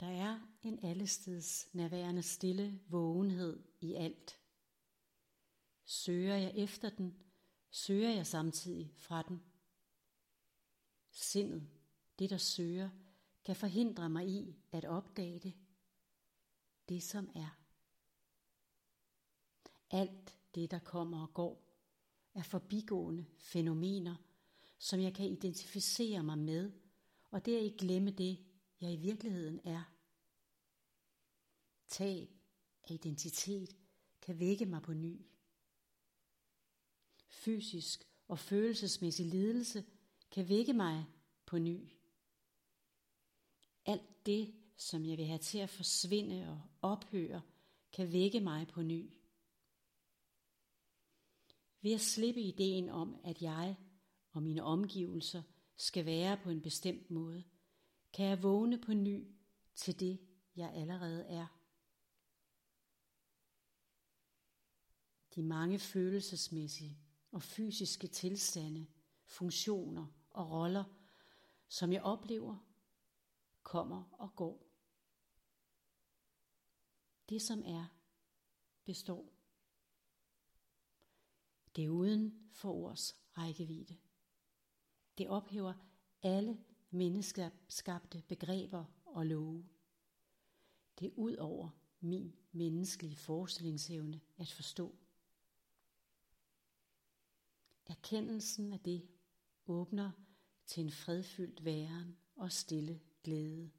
Der er en allesteds nærværende stille vågenhed i alt. Søger jeg efter den, søger jeg samtidig fra den. Sindet, det der søger, kan forhindre mig i at opdage det, det som er. Alt det, der kommer og går, er forbigående fænomener, som jeg kan identificere mig med, og det er ikke glemme det, jeg i virkeligheden er. Tab af identitet kan vække mig på ny. Fysisk og følelsesmæssig lidelse kan vække mig på ny. Alt det, som jeg vil have til at forsvinde og ophøre, kan vække mig på ny. Ved at slippe ideen om, at jeg og mine omgivelser skal være på en bestemt måde, kan jeg vågne på ny til det, jeg allerede er. De mange følelsesmæssige og fysiske tilstande, funktioner og roller, som jeg oplever, kommer og går. Det som er, består. Det er uden for ords rækkevidde. Det ophæver alle menneskeskabte begreber og love. Det er ud over min menneskelige forestillingsevne at forstå. Erkendelsen af det åbner til en fredfyldt væren og stille glæde.